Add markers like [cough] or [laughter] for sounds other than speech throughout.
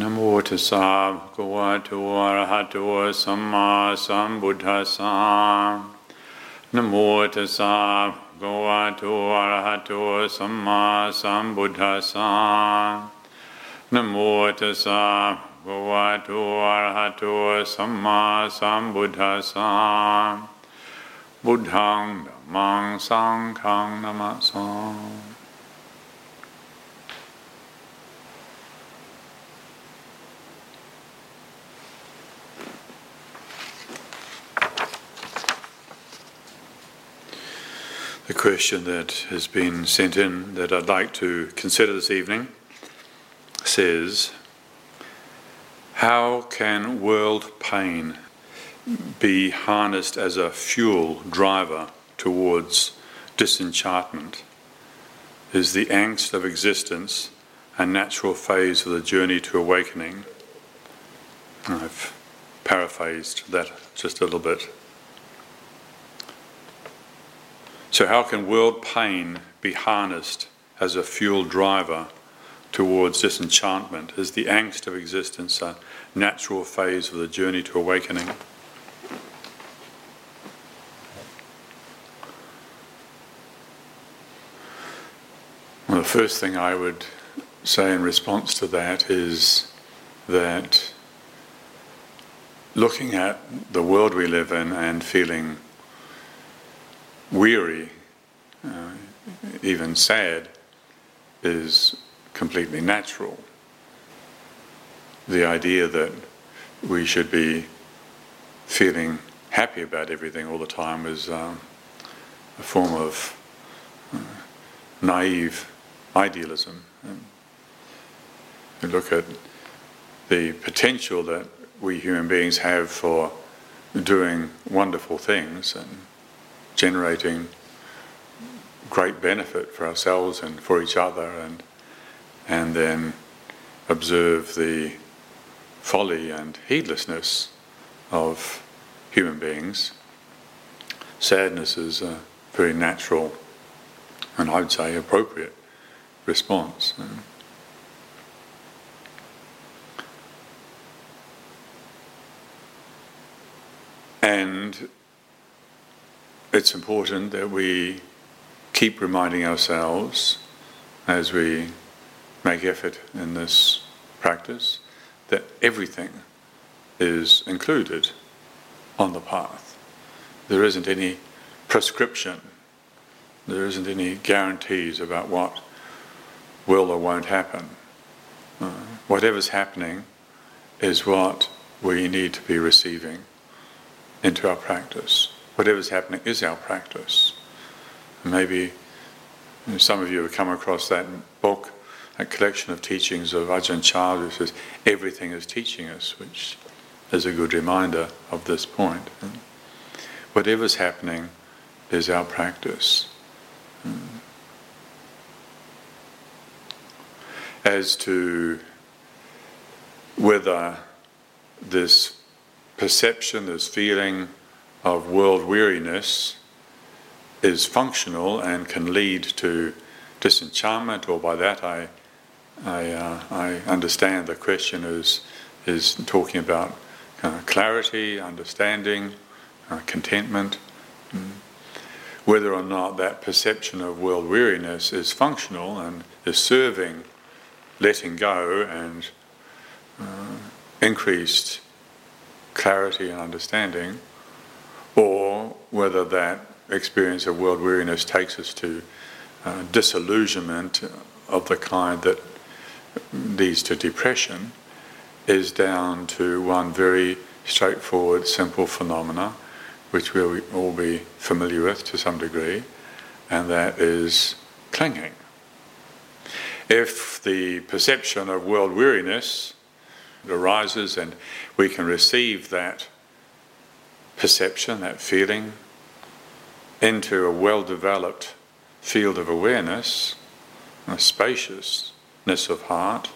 นะโมตัสสะภะคะวะโตอะระหะโตสัมมาสัมพุทธัสสะนะโมตัสสะภะคะวะโตอะระหะโตสัมมาสัมพุทธัสสะนะโมตัสสะภะคะวะโตอะระหะโตสัมมาสัมพุทธัสสะบุตทังธัมมังสังฆังนะมะสา The question that has been sent in that I'd like to consider this evening says How can world pain be harnessed as a fuel driver towards disenchantment? Is the angst of existence a natural phase of the journey to awakening? I've paraphrased that just a little bit. So, how can world pain be harnessed as a fuel driver towards disenchantment? Is the angst of existence a natural phase of the journey to awakening? Well, the first thing I would say in response to that is that looking at the world we live in and feeling weary, uh, even sad, is completely natural. The idea that we should be feeling happy about everything all the time is um, a form of uh, naive idealism. And look at the potential that we human beings have for doing wonderful things and generating great benefit for ourselves and for each other and and then observe the folly and heedlessness of human beings. Sadness is a very natural and I would say appropriate response. And it's important that we keep reminding ourselves as we make effort in this practice that everything is included on the path. There isn't any prescription, there isn't any guarantees about what will or won't happen. Uh, whatever's happening is what we need to be receiving into our practice. Whatever's happening is our practice. Maybe you know, some of you have come across that book, that collection of teachings of Ajahn Chah, who says everything is teaching us, which is a good reminder of this point. Whatever's happening is our practice. As to whether this perception, this feeling of world weariness is functional and can lead to disenchantment, or by that I, I, uh, I understand the question is, is talking about uh, clarity, understanding, uh, contentment. Mm. Whether or not that perception of world weariness is functional and is serving letting go and uh, increased clarity and understanding, or whether that experience of world weariness takes us to uh, disillusionment of the kind that leads to depression, is down to one very straightforward, simple phenomena, which we'll all be familiar with to some degree, and that is clinging. If the perception of world weariness arises and we can receive that perception, that feeling, into a well developed field of awareness, a spaciousness of heart,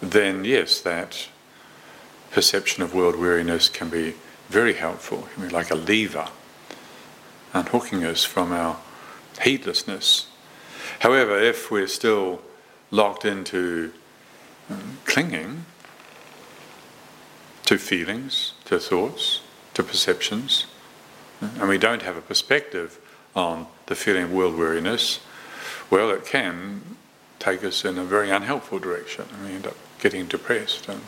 then yes, that perception of world weariness can be very helpful, can be like a lever, unhooking us from our heedlessness. However, if we're still locked into um, clinging, to feelings, to thoughts, to perceptions, and we don't have a perspective on the feeling of world weariness, well, it can take us in a very unhelpful direction, and we end up getting depressed and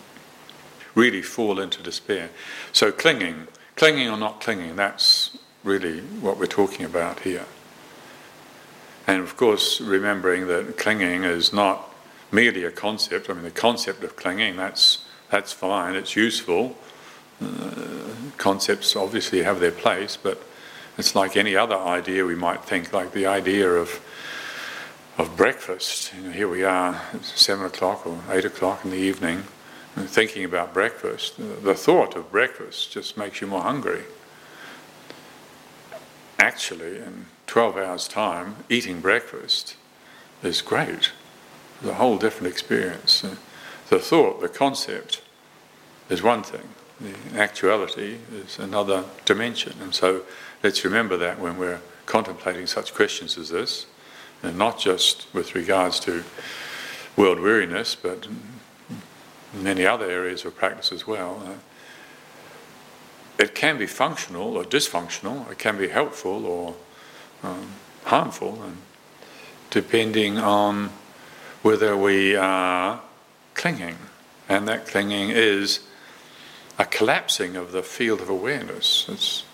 really fall into despair. So, clinging, clinging or not clinging, that's really what we're talking about here. And of course, remembering that clinging is not merely a concept. I mean, the concept of clinging, that's, that's fine, it's useful. Uh, concepts obviously have their place, but it's like any other idea we might think, like the idea of of breakfast. You know, here we are, seven o'clock or eight o'clock in the evening, thinking about breakfast. The thought of breakfast just makes you more hungry. Actually, in 12 hours' time, eating breakfast is great. It's a whole different experience. The thought, the concept, is one thing. The actuality is another dimension. And so let's remember that when we're contemplating such questions as this, and not just with regards to world weariness, but many other areas of practice as well. Uh, it can be functional or dysfunctional, it can be helpful or um, harmful, and depending on whether we are clinging. And that clinging is a collapsing of the field of awareness. It's,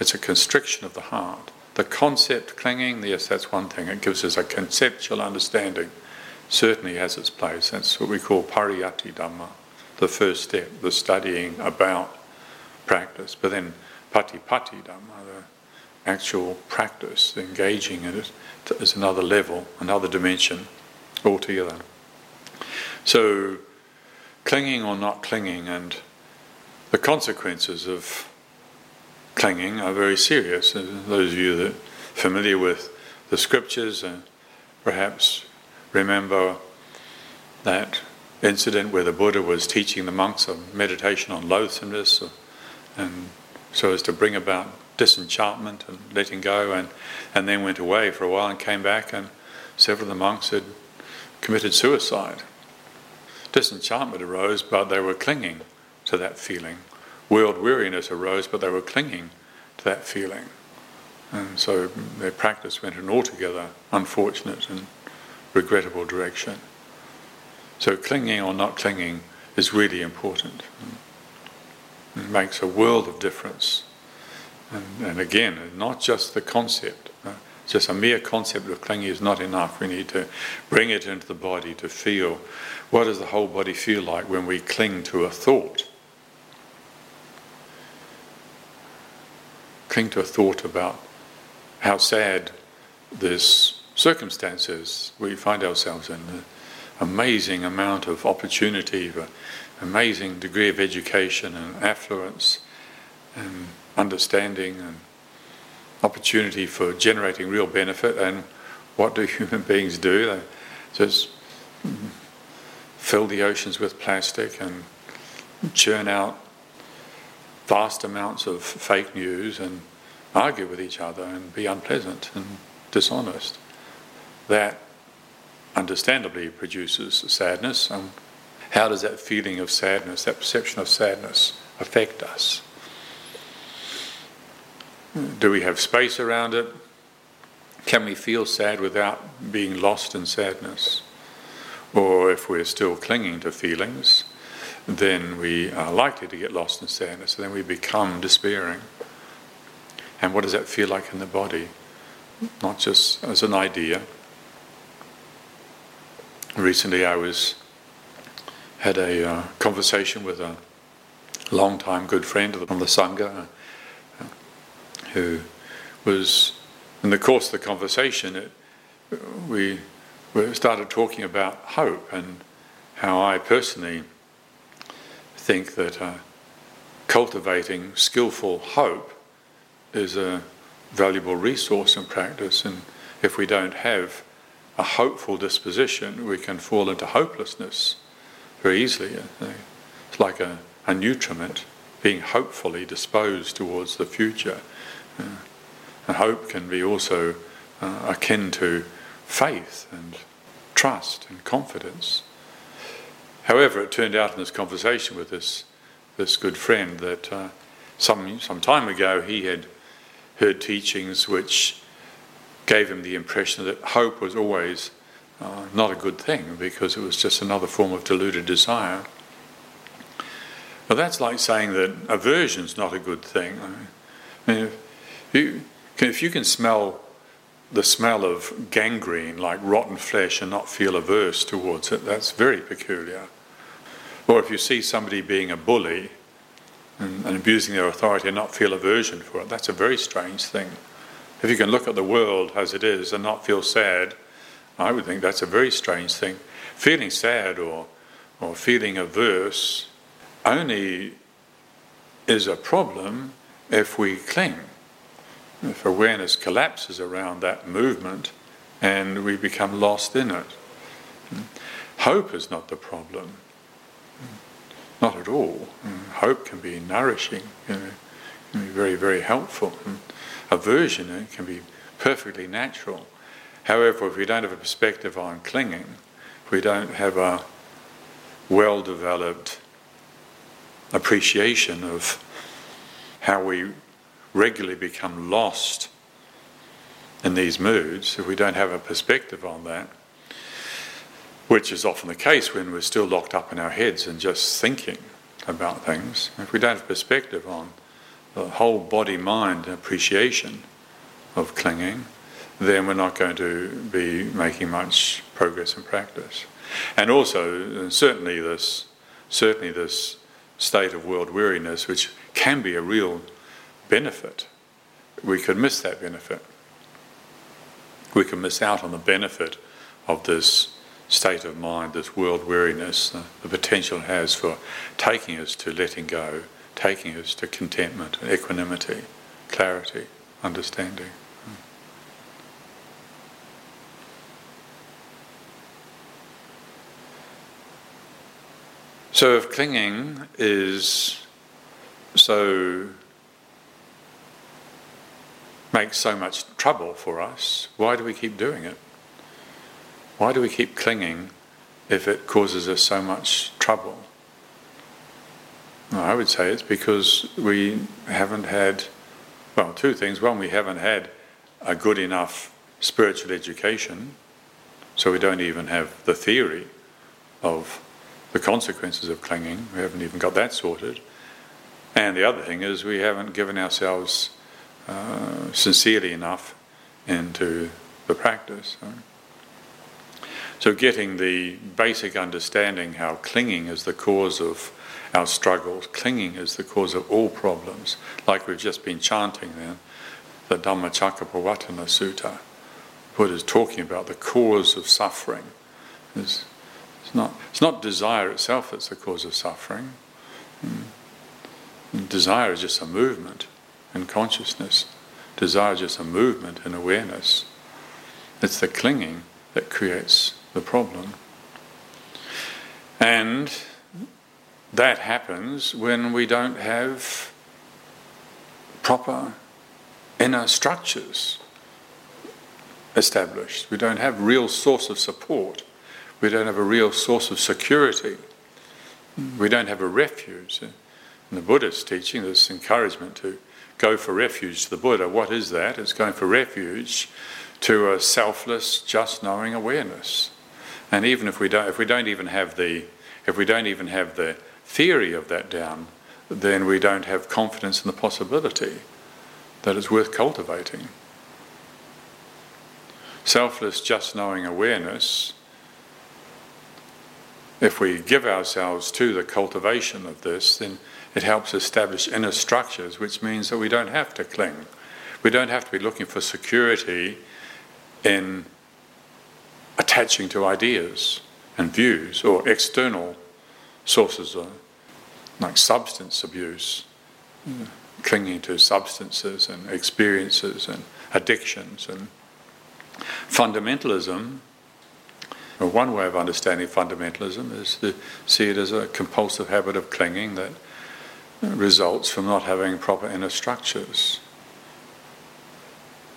it's a constriction of the heart. The concept clinging, yes, that's one thing. It gives us a conceptual understanding. Certainly has its place. That's what we call pariyatti dhamma, the first step, the studying about practice. But then patipatti dhamma, the actual practice, the engaging in it, is another level, another dimension altogether. So, clinging or not clinging, and the consequences of clinging are very serious. Those of you that are familiar with the scriptures uh, perhaps remember that incident where the Buddha was teaching the monks a meditation on loathsomeness uh, and so as to bring about disenchantment and letting go and, and then went away for a while and came back and several of the monks had committed suicide. Disenchantment arose, but they were clinging to that feeling world weariness arose, but they were clinging to that feeling. And so their practice went in an altogether unfortunate and regrettable direction. So clinging or not clinging is really important. It makes a world of difference. And, and again, not just the concept. Uh, just a mere concept of clinging is not enough. We need to bring it into the body to feel what does the whole body feel like when we cling to a thought cling to a thought about how sad this circumstance is we find ourselves in. An amazing amount of opportunity, an amazing degree of education and affluence and understanding and opportunity for generating real benefit. And what do [laughs] human beings do? They just fill the oceans with plastic and churn out vast amounts of fake news and argue with each other and be unpleasant and dishonest. That understandably produces sadness. And how does that feeling of sadness, that perception of sadness, affect us? Do we have space around it? Can we feel sad without being lost in sadness? Or if we're still clinging to feelings, then we are likely to get lost in sadness, and then we become despairing. And what does that feel like in the body? Not just as an idea. Recently, I was had a uh, conversation with a long-time good friend from the sangha, uh, who was in the course of the conversation. It, we started talking about hope and how I personally think that uh, cultivating skillful hope is a valuable resource in practice. And if we don't have a hopeful disposition, we can fall into hopelessness very easily. It's like a, a nutriment, being hopefully disposed towards the future. Uh, and hope can be also uh, akin to faith and trust and confidence. However, it turned out in this conversation with this this good friend, that uh, some some time ago he had heard teachings which gave him the impression that hope was always uh, not a good thing because it was just another form of deluded desire. But that's like saying that aversion's not a good thing. I mean, if you, if you can smell the smell of gangrene, like rotten flesh, and not feel averse towards it, that's very peculiar. Or if you see somebody being a bully and, and, abusing their authority and not feel aversion for it, that's a very strange thing. If you can look at the world as it is and not feel sad, I would think that's a very strange thing. Feeling sad or, or feeling averse only is a problem if we cling. If awareness collapses around that movement and we become lost in it. Hope is not the problem. Not at all. Mm, hope can be nourishing, you know, can be very, very helpful. Mm, aversion eh, can be perfectly natural. However, if we don't have a perspective on clinging, if we don't have a well developed appreciation of how we regularly become lost in these moods, if we don't have a perspective on that, which is often the case when we're still locked up in our heads and just thinking about things, if we don't have perspective on the whole body mind appreciation of clinging, then we're not going to be making much progress in practice. And also, certainly this, certainly this state of world weariness, which can be a real benefit, we could miss that benefit. We can miss out on the benefit of this state of mind, this world weariness, the, the potential it has for taking us to letting go, taking us to contentment, equanimity, clarity, understanding. So, if clinging is so makes so much trouble for us, why do we keep doing it? Why do we keep clinging if it causes us so much trouble? Well, I would say it's because we haven't had, well, two things. One, we haven't had a good enough spiritual education, so we don't even have the theory of the consequences of clinging. We haven't even got that sorted. And the other thing is, we haven't given ourselves uh, sincerely enough into the practice. So, getting the basic understanding how clinging is the cause of our struggles, clinging is the cause of all problems, like we've just been chanting then, the Dhammacakkappavattana Sutta. Buddha is talking about the cause of suffering. It's, it's, not, it's not desire itself that's the cause of suffering. Mm. Desire is just a movement in consciousness. Desire is just a movement in awareness. It's the clinging that creates the problem. And that happens when we don't have proper inner structures established. We don't have real source of support. We don't have a real source of security. We don't have a refuge. In the Buddhist teaching, there's encouragement to go for refuge to the Buddha. What is that? It's going for refuge to a selfless, just knowing awareness. And even if we don't, if we don't even have the, if we don't even have the theory of that down, then we don't have confidence in the possibility that it's worth cultivating. Selfless, just knowing awareness, if we give ourselves to the cultivation of this, then it helps establish inner structures, which means that we don't have to cling. We don't have to be looking for security in attaching to ideas and views or external sources of, like substance abuse, clinging to substances and experiences and addictions and fundamentalism. Well, one way of understanding fundamentalism is to see it as a compulsive habit of clinging that results from not having proper inner structures.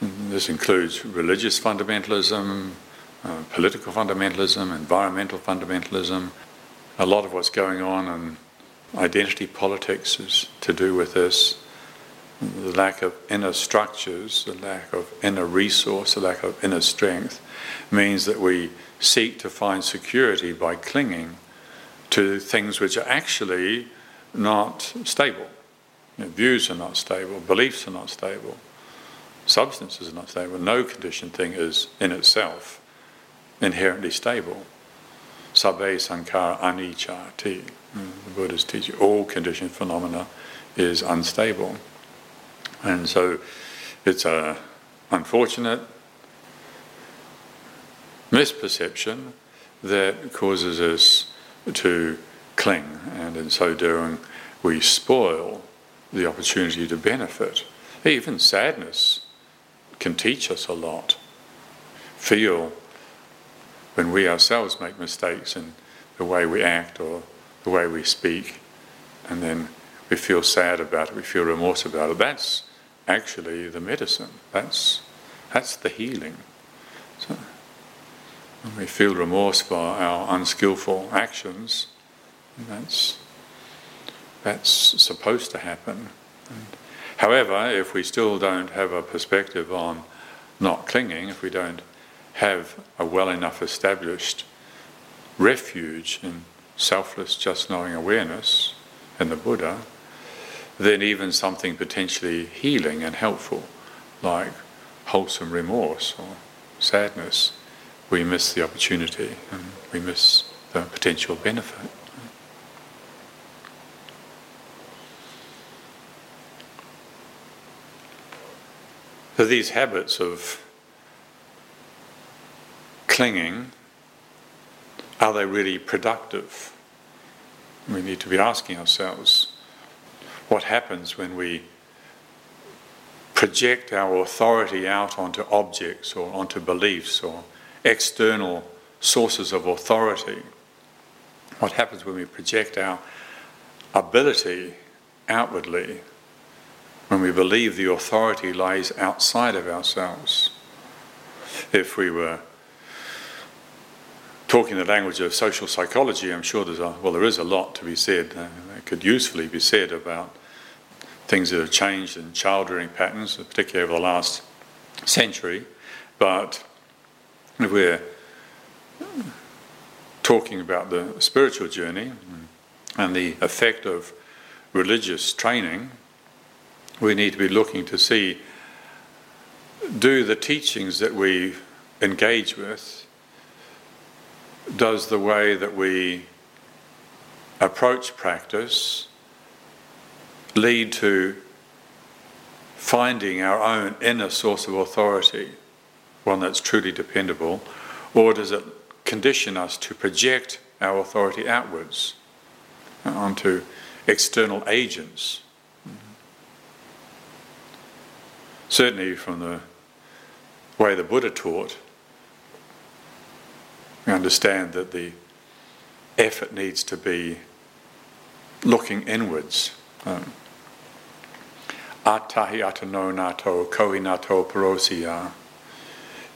This includes religious fundamentalism, uh, political fundamentalism, environmental fundamentalism. A lot of what's going on in identity politics is to do with this. The lack of inner structures, the lack of inner resource, the lack of inner strength means that we seek to find security by clinging to things which are actually not stable. You know, views are not stable, beliefs are not stable, substances are not stable. No conditioned thing is in itself inherently stable. Sabbe sankhara anicca mm, The Buddha's teaching, all conditioned phenomena is unstable. And so it's a unfortunate misperception that causes us to cling, and in so doing, we spoil the opportunity to benefit. Even sadness can teach us a lot. Feel when we ourselves make mistakes in the way we act or the way we speak, and then we feel sad about it, we feel remorse about it. That's actually the medicine. That's that's the healing. So, when we feel remorse for our unskillful actions, that's, that's supposed to happen. And however, if we still don't have a perspective on not clinging, if we don't have a well enough established refuge in selfless, just knowing awareness in the Buddha, then even something potentially healing and helpful, like wholesome remorse or sadness, we miss the opportunity and we miss the potential benefit. So these habits of clinging, are they really productive? We need to be asking ourselves what happens when we project our authority out onto objects or onto beliefs or external sources of authority. What happens when we project our ability outwardly, when we believe the authority lies outside of ourselves? If we were talking the language of social psychology, I'm sure there's a, well, there is a lot to be said uh, that could usefully be said about things that have changed in child rearing patterns, particularly over the last century. But if we're talking about the spiritual journey and the effect of religious training, we need to be looking to see do the teachings that we engage with, does the way that we approach practice lead to finding our own inner source of authority? one that's truly dependable, or does it condition us to project our authority outwards onto external agents? Certainly, from the way the Buddha taught, we understand that the effort needs to be looking inwards. Um, Atahi atano nato kohi nato parosiya.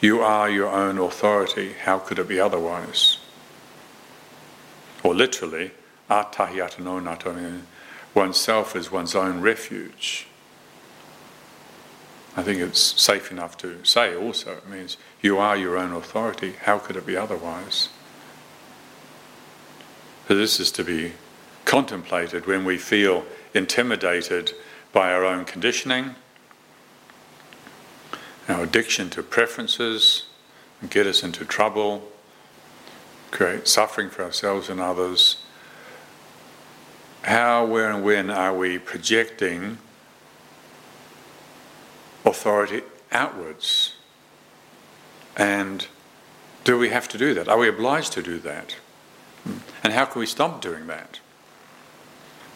You are your own authority. How could it be otherwise? Or literally, atahiyatano nato, oneself is one's own refuge. I think it's safe enough to say also, it means you are your own authority. How could it be otherwise? So this is to be contemplated when we feel intimidated by our own conditioning our addiction to preferences get us into trouble, create suffering for ourselves and others. How, where, and when are we projecting authority outwards? And do we have to do that? Are we obliged to do that? And how can we stop doing that?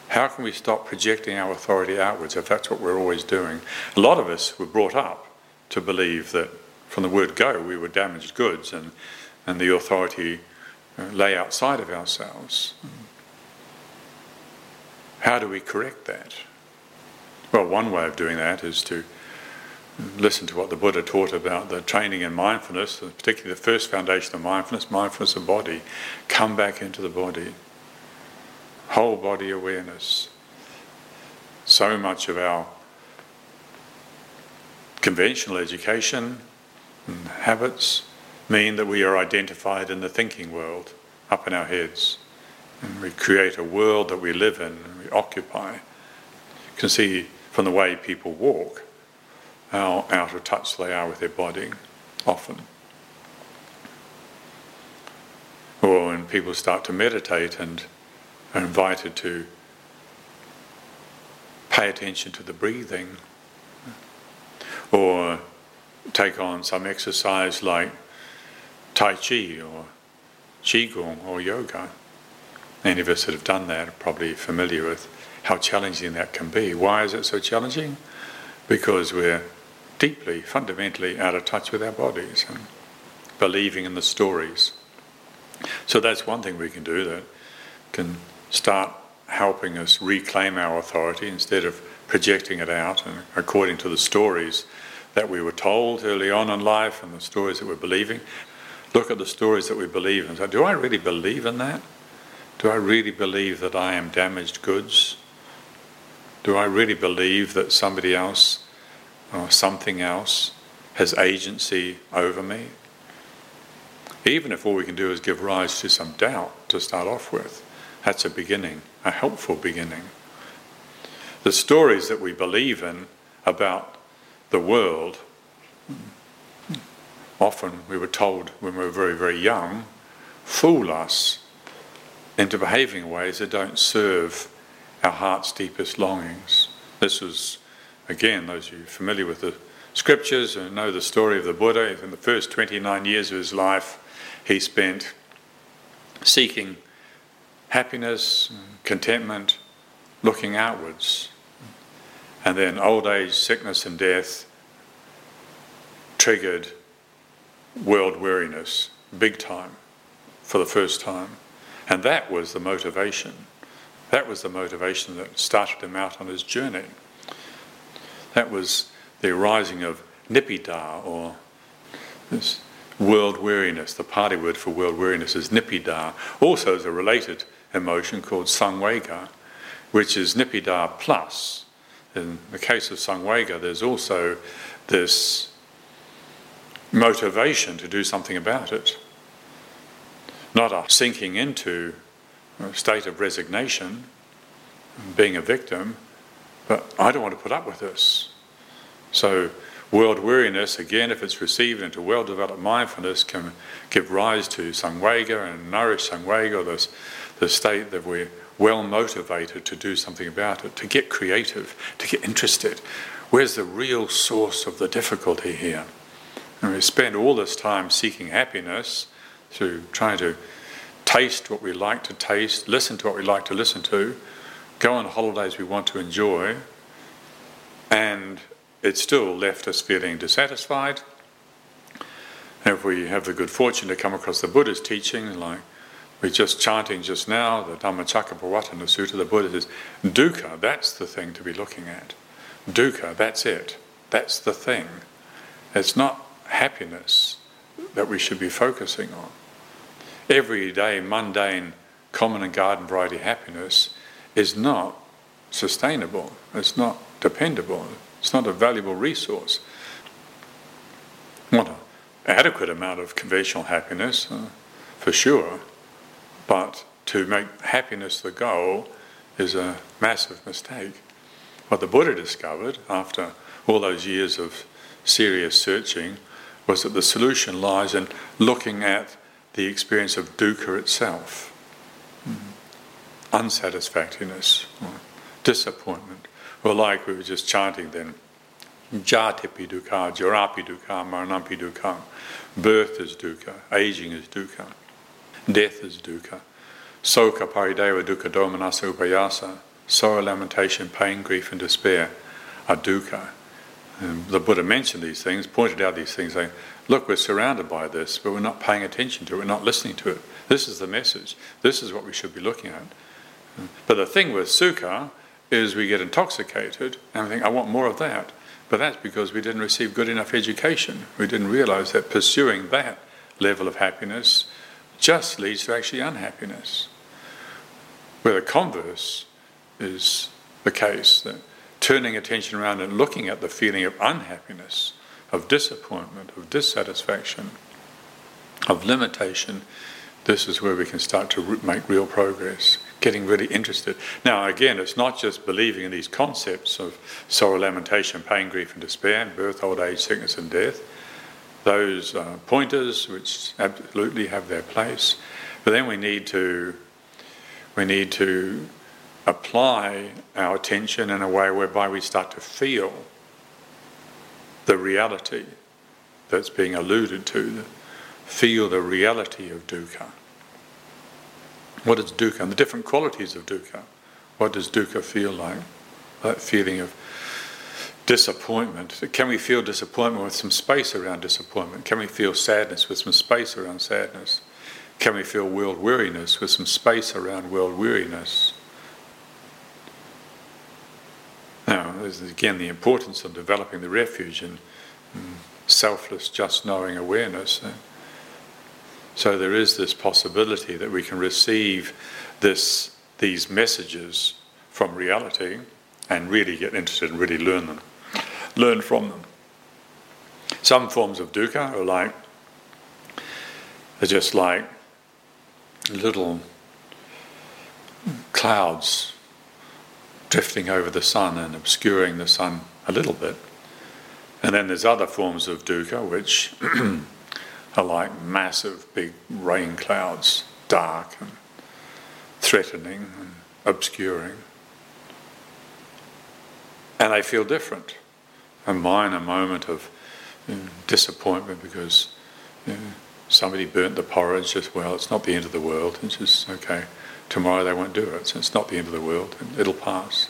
How can we stop projecting our authority outwards if that's what we're always doing? A lot of us were brought up to believe that from the word go we were damaged goods and, and the authority uh, lay outside of ourselves. How do we correct that? Well, one way of doing that is to listen to what the Buddha taught about the training in mindfulness, particularly the first foundation of mindfulness, mindfulness of body. Come back into the body. whole body awareness. So much of our conventional education and habits mean that we are identified in the thinking world up in our heads. And we create a world that we live in and we occupy. You can see from the way people walk how out of touch they are with their body often. Or when people start to meditate and are invited to pay attention to the breathing, or take on some exercise like Tai Chi or Qigong or yoga. Any of us that have done that are probably familiar with how challenging that can be. Why is it so challenging? Because we're deeply, fundamentally out of touch with our bodies and believing in the stories. So that's one thing we can do that can start helping us reclaim our authority instead of projecting it out and according to the stories that we were told early on in life and the stories that we're believing. Look at the stories that we believe and say, do I really believe in that? Do I really believe that I am damaged goods? Do I really believe that somebody else or something else has agency over me? Even if all we can do is give rise to some doubt to start off with, that's a beginning, a helpful beginning. The stories that we believe in about the world, often we were told when we were very, very young, fool us into behaving in ways that don't serve our heart's deepest longings. This was, again, those of you familiar with the scriptures and know the story of the Buddha, in the first 29 years of his life, he spent seeking happiness, contentment, looking outwards. And then old age, sickness, and death triggered world weariness, big time, for the first time. And that was the motivation. That was the motivation that started him out on his journey. That was the arising of Nibbida, or this world weariness. The Pali word for world weariness is Nibbida. Also, there's a related emotion called Samvega, which is Nibbida plus. In the case of Samvega, there's also this motivation to do something about it, not a sinking into a state of resignation, being a victim, but I don't want to put up with this. So, world weariness, again, if it's received into well developed mindfulness, can give rise to Samvega and nourish Samvega, this, the state that we're well motivated to do something about it, to get creative, to get interested. Where's the real source of the difficulty here? And we spend all this time seeking happiness through trying to taste what we like to taste, listen to what we like to listen to, go on holidays we want to enjoy, and it still left us feeling dissatisfied. If we have the good fortune to come across the Buddha's teaching, like we're just chanting just now, the Dhammacakkappavattana Sutta, the Buddha says, dukkha, that's the thing to be looking at. Dukkha, that's it. That's the thing. It's not happiness that we should be focusing on. Everyday, mundane, common and garden variety happiness is not sustainable, it's not dependable, it's not a valuable resource. What an adequate amount of conventional happiness, uh, for sure, but to make happiness the goal is a massive mistake. What the Buddha discovered after all those years of serious searching was that the solution lies in looking at the experience of dukkha itself unsatisfactoriness, disappointment. Or like we were just chanting then, jatipi dukkha, jarapi dukkha, maranampi dukkha. Birth is dukkha, aging is dukkha, death is dukkha. Soka parideva dukkha domanassa upayasa, sorrow, lamentation, pain, grief, and despair are dukkha. And the Buddha mentioned these things, pointed out these things, saying, Look, we're surrounded by this, but we're not paying attention to it, we're not listening to it. This is the message. This is what we should be looking at. But the thing with sukha is we get intoxicated and we think, I want more of that. But that's because we didn't receive good enough education. We didn't realize that pursuing that level of happiness just leads to actually unhappiness. Where the converse is the case, that turning attention around and looking at the feeling of unhappiness, of disappointment, of dissatisfaction, of limitation, this is where we can start to make real progress, getting really interested. Now, again, it's not just believing in these concepts of sorrow, lamentation, pain, grief, and despair, birth, old age, sickness, and death. Those are pointers which absolutely have their place, but then we need to we need to apply our attention in a way whereby we start to feel the reality that's being alluded to, feel the reality of dukkha. What is dukkha? And the different qualities of dukkha. What does dukkha feel like? That feeling of disappointment. Can we feel disappointment with some space around disappointment? Can we feel sadness with some space around sadness? Can we feel world weariness with some space around world weariness? Now, there's again the importance of developing the refuge and, mm, selfless, just knowing awareness. So there is this possibility that we can receive this, these messages from reality and really get interested and really learn them, learn from them. Some forms of dukkha are like, they're just like little clouds drifting over the sun and obscuring the sun a little bit. And then there's other forms of dukkha which [clears throat] are like massive big rain clouds, dark and threatening and obscuring. And they feel different. A moment of you know, disappointment because you know, somebody burnt the porridge just well, it's not the end of the world, it's just okay. Tomorrow they won't do it, so it's not the end of the world, it'll pass.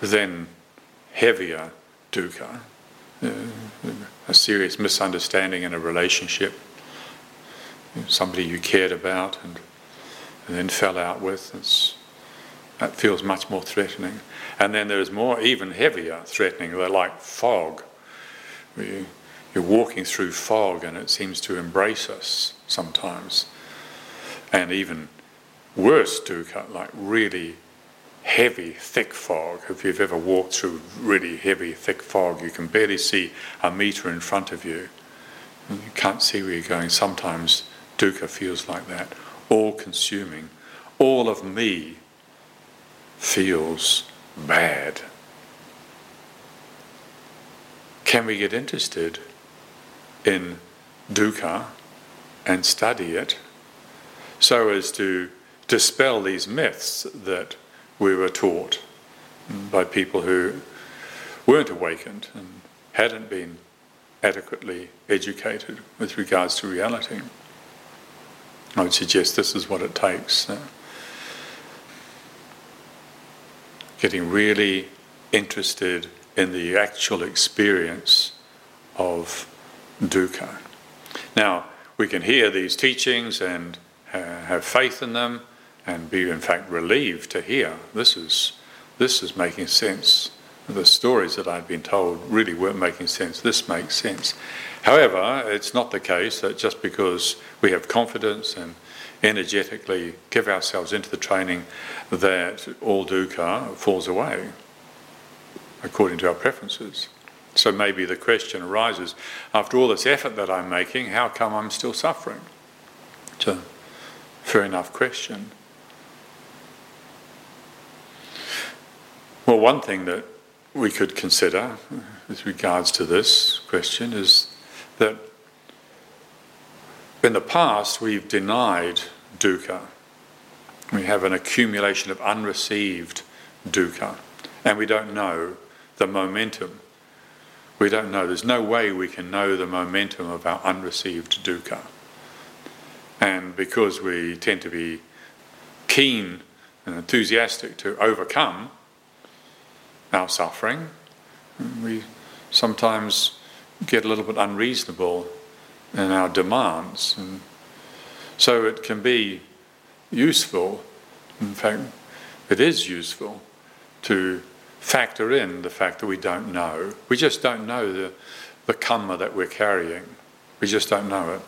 And then heavier dukkha, Uh, a serious misunderstanding in a relationship, somebody you cared about and, and then fell out with. It's, that feels much more threatening. And then there's more, even heavier threatening. They're like fog. You, you're walking through fog and it seems to embrace us sometimes. And even worse dukkha, like really heavy, thick fog. If you've ever walked through really heavy, thick fog, you can barely see a metre in front of you. You can't see where you're going. Sometimes dukkha feels like that, all consuming. All of me feels bad. Can we get interested in dukkha and study it so as to dispel these myths that we were taught by people who weren't awakened and hadn't been adequately educated with regards to reality. I would suggest this is what it takes. Getting really interested in the actual experience of dukkha. Now, we can hear these teachings and uh, have faith in them and be in fact relieved to hear this is this is making sense. The stories that I'd been told really weren't making sense. This makes sense. However, it's not the case that just because we have confidence and energetically give ourselves into the training that all dukkha falls away according to our preferences. So maybe the question arises after all this effort that I'm making, how come I'm still suffering? It's a fair enough question. Well, one thing that we could consider with regards to this question is that in the past we've denied dukkha. We have an accumulation of unreceived dukkha, and we don't know the momentum. We don't know, there's no way we can know the momentum of our unreceived dukkha. And because we tend to be keen and enthusiastic to overcome our suffering. We sometimes get a little bit unreasonable in our demands. And so it can be useful, in fact, it is useful to factor in the fact that we don't know. We just don't know the, the karma that we're carrying. We just don't know it.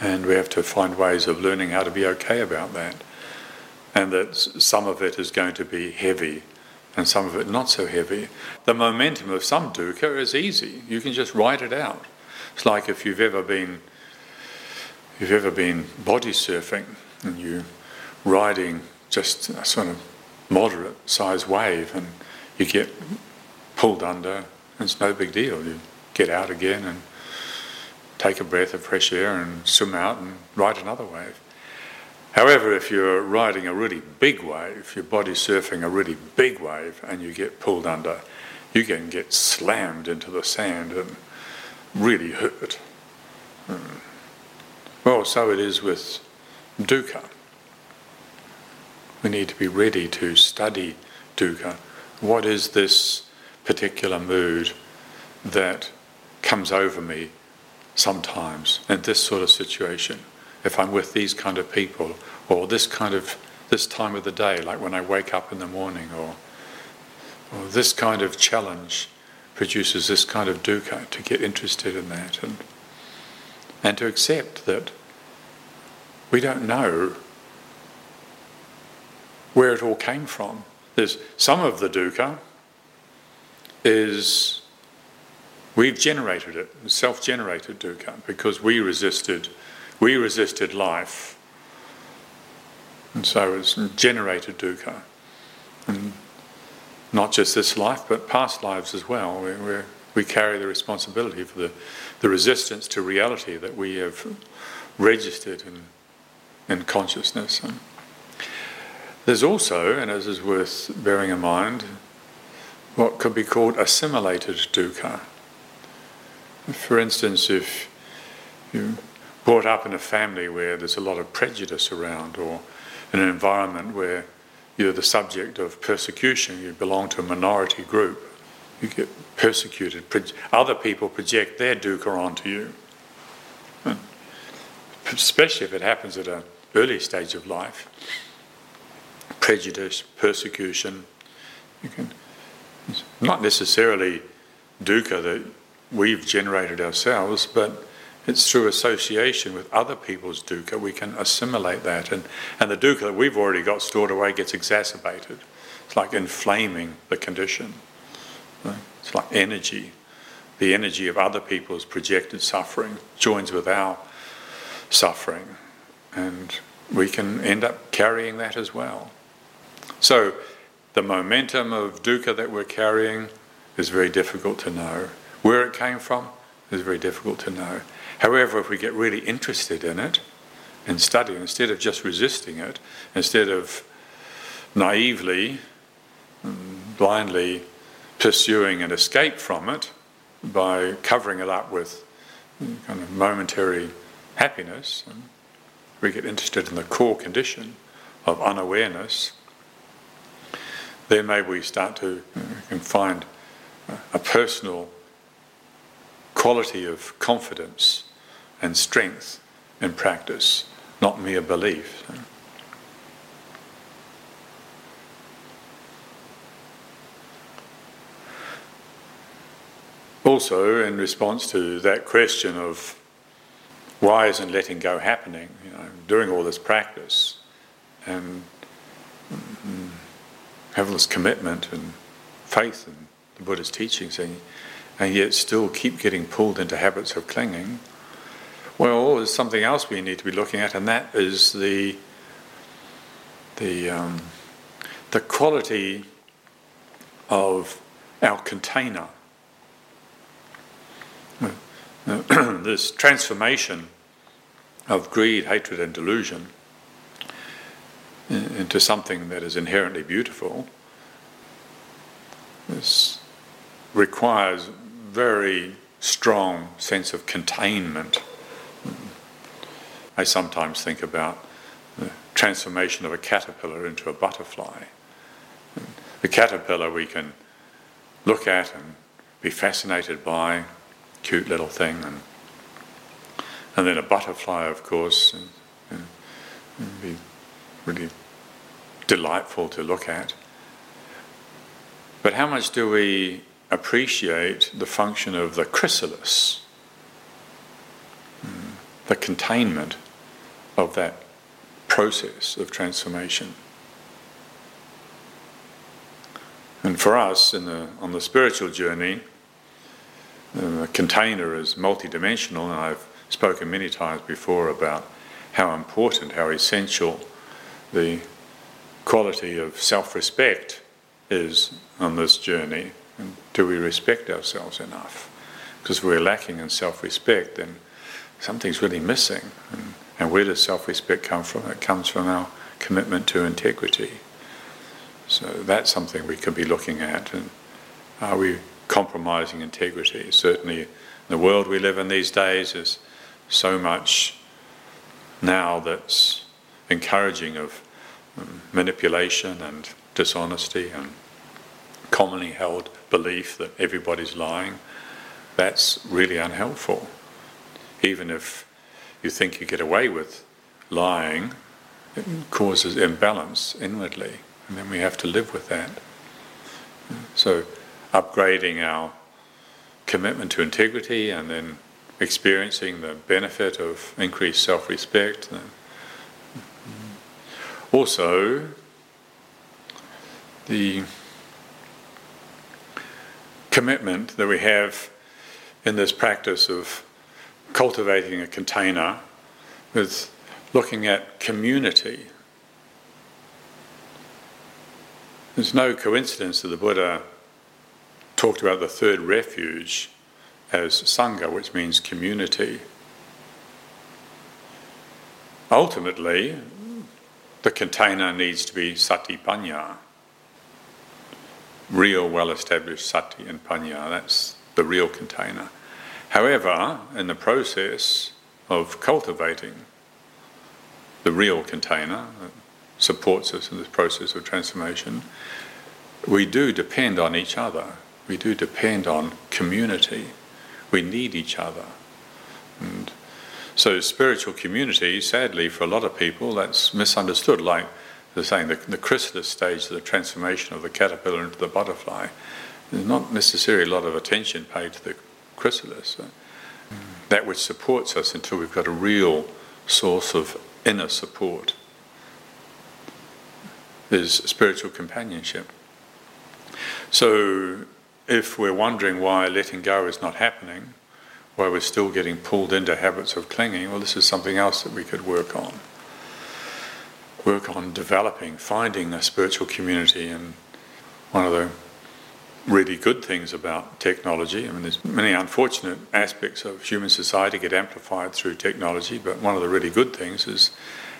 And we have to find ways of learning how to be okay about that. And that some of it is going to be heavy and some of it not so heavy. The momentum of some dukkha is easy. You can just write it out. It's like if you've ever been you've ever been body surfing and you riding just a sort of moderate size wave and you get pulled under, it's no big deal. You get out again and take a breath of fresh air and swim out and ride another wave. However, if you're riding a really big wave, your body's surfing a really big wave and you get pulled under, you can get slammed into the sand and really hurt. Hmm. Well, so it is with dukkha. We need to be ready to study dukkha. What is this particular mood that comes over me sometimes in this sort of situation? If I'm with these kind of people, or this kind of this time of the day, like when I wake up in the morning, or or this kind of challenge produces this kind of dukkha, to get interested in that and and to accept that we don't know where it all came from. There's some of the dukkha is we've generated it, self-generated dukkha, because we resisted, we resisted life, and so it's generated dukkha, and not just this life, but past lives as well. We, we we carry the responsibility for the, the resistance to reality that we have registered in, in consciousness. And, there's also, and this is worth bearing in mind, what could be called assimilated dukkha. For instance, if you're brought up in a family where there's a lot of prejudice around, or in an environment where you're the subject of persecution, you belong to a minority group, you get persecuted, other people project their dukkha onto you. Especially if it happens at an early stage of life prejudice, persecution. You can, not necessarily dukkha that we've generated ourselves, but it's through association with other people's dukkha we can assimilate that. And, and the dukkha that we've already got stored away gets exacerbated. It's like inflaming the condition. It's like energy. The energy of other people's projected suffering joins with our suffering. And we can end up carrying that as well. So, the momentum of dukkha that we're carrying is very difficult to know. Where it came from is very difficult to know. However, if we get really interested in it and study, instead of just resisting it, instead of naively, blindly pursuing an escape from it by covering it up with kind of momentary happiness, we get interested in the core condition of unawareness then maybe we start to find a personal quality of confidence and strength in practice, not mere belief. Also, in response to that question of why isn't letting go happening, you know, doing all this practice, and have this commitment and faith in the Buddha's teachings, and, and yet still keep getting pulled into habits of clinging, well, there's something else we need to be looking at, and that is the the um, the quality of our container. [clears throat] this transformation of greed, hatred, and delusion into something that is inherently beautiful, this requires very strong sense of containment. I sometimes think about the transformation of a caterpillar into a butterfly. The caterpillar we can look at and be fascinated by, cute little thing, and and then a butterfly, of course, and, and, and be really delightful to look at. But how much do we appreciate the function of the chrysalis? Hmm. the containment of that process of transformation. And for us, in the, on the spiritual journey, um, the container is multidimensional, and I've spoken many times before about how important, how essential the quality of self respect is on this journey. And do we respect ourselves enough? Because if we're lacking in self respect, then something's really missing. And, and where does self respect come from? It comes from our commitment to integrity. So that's something we could be looking at. And are we compromising integrity? Certainly, the world we live in these days is so much now that's encouraging of um, manipulation and dishonesty and commonly held belief that everybody's lying. That's really unhelpful. Even if you think you get away with lying, it causes imbalance inwardly, and then we have to live with that. So, upgrading our commitment to integrity and then experiencing the benefit of increased self respect. Also, the commitment that we have in this practice of cultivating a container with looking at community. There's no coincidence that the Buddha talked about the third refuge as Sangha, which means community. Ultimately, the container needs to be sati panya, real, well established sati and panya. That's the real container. However, in the process of cultivating the real container that supports us in this process of transformation, we do depend on each other. We do depend on community. We need each other. And so, spiritual community, sadly, for a lot of people, that's misunderstood. Like they're saying, the, the chrysalis stage of the transformation of the caterpillar into the butterfly, there's not necessarily a lot of attention paid to the chrysalis. Uh, that which supports us until we've got a real source of inner support is spiritual companionship. So, if we're wondering why letting go is not happening, why we're still getting pulled into habits of clinging, well, this is something else that we could work on. Work on developing, finding a spiritual community. And one of the really good things about technology, I mean, there's many unfortunate aspects of human society get amplified through technology, but one of the really good things is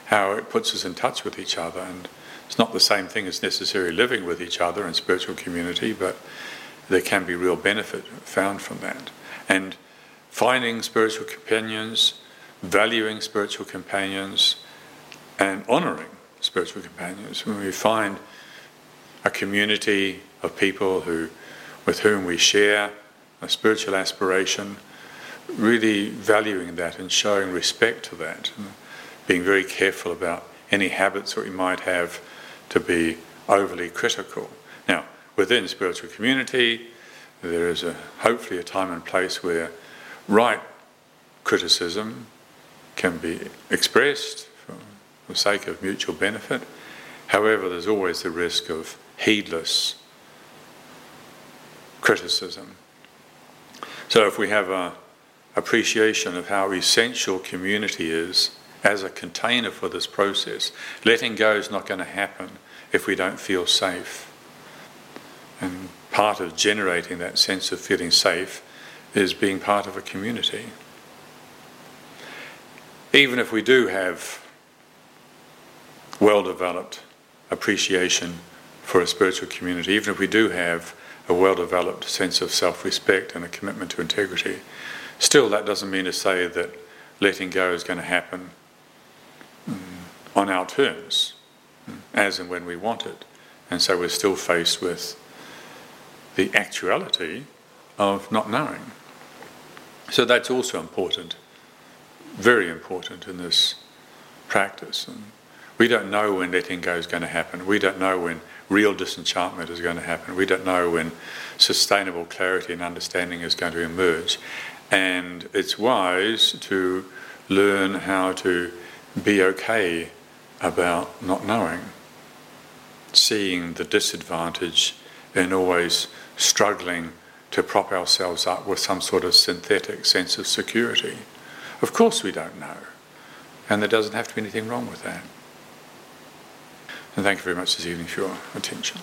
how it puts us in touch with each other. And it's not the same thing as necessarily living with each other in spiritual community, but there can be real benefit found from that. And finding spiritual companions, valuing spiritual companions, and honouring spiritual companions. When we find a community of people who, with whom we share a spiritual aspiration, really valuing that and showing respect to that, and being very careful about any habits that we might have to be overly critical Now, within spiritual community, there is a, hopefully a time and place where right criticism can be expressed for the sake of mutual benefit. However, there's always the risk of heedless criticism. So, if we have an appreciation of how essential community is as a container for this process, letting go is not going to happen if we don't feel safe. And part of generating that sense of feeling safe is being part of a community. Even if we do have well developed appreciation for a spiritual community, even if we do have a well developed sense of self respect and a commitment to integrity, still that doesn't mean to say that letting go is going to happen mm, on our terms, mm, as and when we want it. And so we're still faced with the actuality of not knowing. So that's also important, very important in this practice. And we don't know when letting go is going to happen. We don't know when real disenchantment is going to happen. We don't know when sustainable clarity and understanding is going to emerge. And it's wise to learn how to be okay about not knowing, seeing the disadvantage in always struggling to prop ourselves up with some sort of synthetic sense of security. Of course, we don't know, and there doesn't have to be anything wrong with that. And thank you very much this evening for your attention.